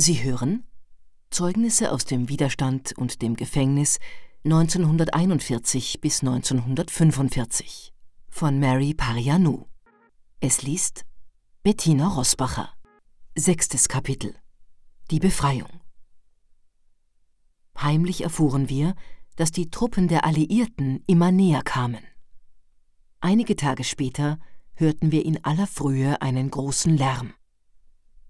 Sie hören Zeugnisse aus dem Widerstand und dem Gefängnis 1941 bis 1945 von Mary Parianou. Es liest Bettina Rosbacher. Sechstes Kapitel Die Befreiung. Heimlich erfuhren wir, dass die Truppen der Alliierten immer näher kamen. Einige Tage später hörten wir in aller Frühe einen großen Lärm.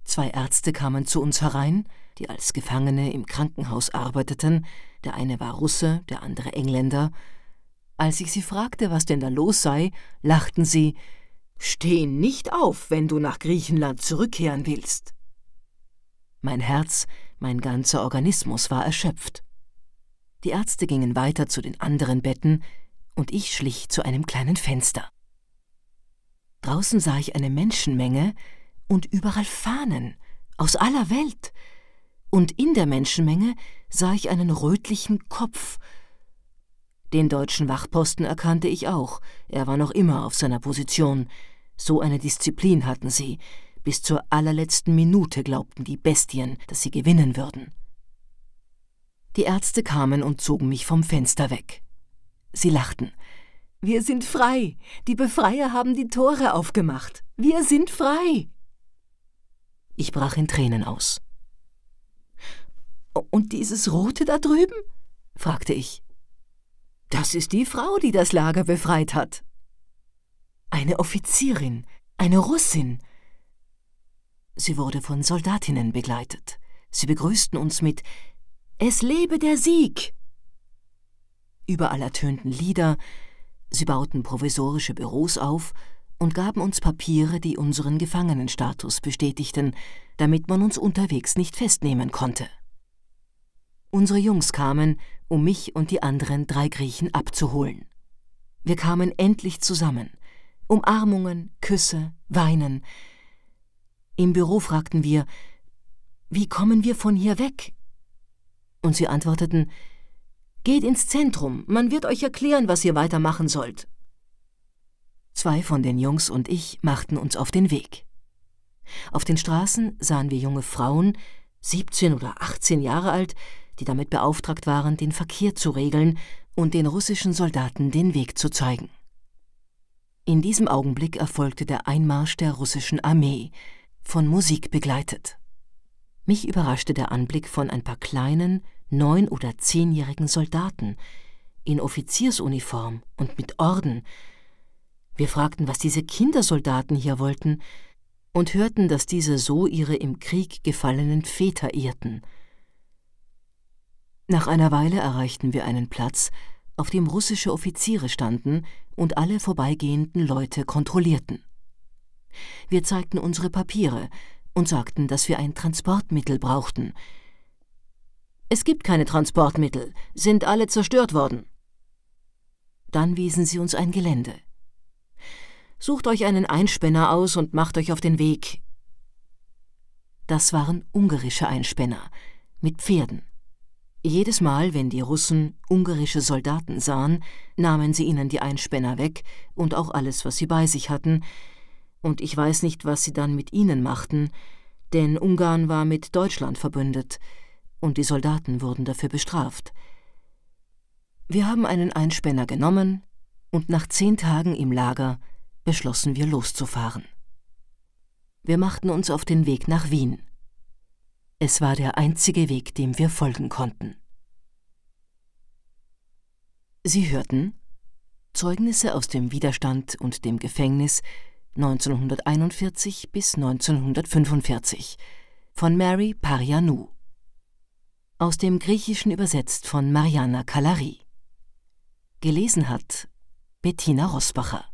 Zwei Ärzte kamen zu uns herein, die als Gefangene im Krankenhaus arbeiteten, der eine war Russe, der andere Engländer. Als ich sie fragte, was denn da los sei, lachten sie Steh nicht auf, wenn du nach Griechenland zurückkehren willst. Mein Herz, mein ganzer Organismus war erschöpft. Die Ärzte gingen weiter zu den anderen Betten, und ich schlich zu einem kleinen Fenster. Draußen sah ich eine Menschenmenge, und überall Fahnen aus aller Welt, und in der Menschenmenge sah ich einen rötlichen Kopf. Den deutschen Wachposten erkannte ich auch, er war noch immer auf seiner Position. So eine Disziplin hatten sie, bis zur allerletzten Minute glaubten die Bestien, dass sie gewinnen würden. Die Ärzte kamen und zogen mich vom Fenster weg. Sie lachten. Wir sind frei. Die Befreier haben die Tore aufgemacht. Wir sind frei. Ich brach in Tränen aus. Und dieses Rote da drüben? fragte ich. Das ist die Frau, die das Lager befreit hat. Eine Offizierin, eine Russin. Sie wurde von Soldatinnen begleitet. Sie begrüßten uns mit Es lebe der Sieg. Überall ertönten Lieder, sie bauten provisorische Büros auf und gaben uns Papiere, die unseren Gefangenenstatus bestätigten, damit man uns unterwegs nicht festnehmen konnte. Unsere Jungs kamen, um mich und die anderen drei Griechen abzuholen. Wir kamen endlich zusammen. Umarmungen, Küsse, Weinen. Im Büro fragten wir, wie kommen wir von hier weg? Und sie antworteten, Geht ins Zentrum, man wird euch erklären, was ihr weitermachen sollt. Zwei von den Jungs und ich machten uns auf den Weg. Auf den Straßen sahen wir junge Frauen, 17 oder 18 Jahre alt, die damit beauftragt waren, den Verkehr zu regeln und den russischen Soldaten den Weg zu zeigen. In diesem Augenblick erfolgte der Einmarsch der russischen Armee, von Musik begleitet. Mich überraschte der Anblick von ein paar kleinen, neun- oder zehnjährigen Soldaten in Offiziersuniform und mit Orden, wir fragten, was diese Kindersoldaten hier wollten, und hörten, dass diese so ihre im Krieg gefallenen Väter ehrten. Nach einer Weile erreichten wir einen Platz, auf dem russische Offiziere standen und alle vorbeigehenden Leute kontrollierten. Wir zeigten unsere Papiere und sagten, dass wir ein Transportmittel brauchten. Es gibt keine Transportmittel, sind alle zerstört worden. Dann wiesen sie uns ein Gelände. Sucht euch einen Einspänner aus und macht euch auf den Weg. Das waren ungarische Einspänner mit Pferden. Jedes Mal, wenn die Russen ungarische Soldaten sahen, nahmen sie ihnen die Einspänner weg und auch alles, was sie bei sich hatten, und ich weiß nicht, was sie dann mit ihnen machten, denn Ungarn war mit Deutschland verbündet, und die Soldaten wurden dafür bestraft. Wir haben einen Einspänner genommen, und nach zehn Tagen im Lager beschlossen wir loszufahren. Wir machten uns auf den Weg nach Wien. Es war der einzige Weg, dem wir folgen konnten. Sie hörten Zeugnisse aus dem Widerstand und dem Gefängnis 1941 bis 1945 von Mary Parianou. Aus dem Griechischen übersetzt von Mariana Kalari. Gelesen hat Bettina Rosbacher.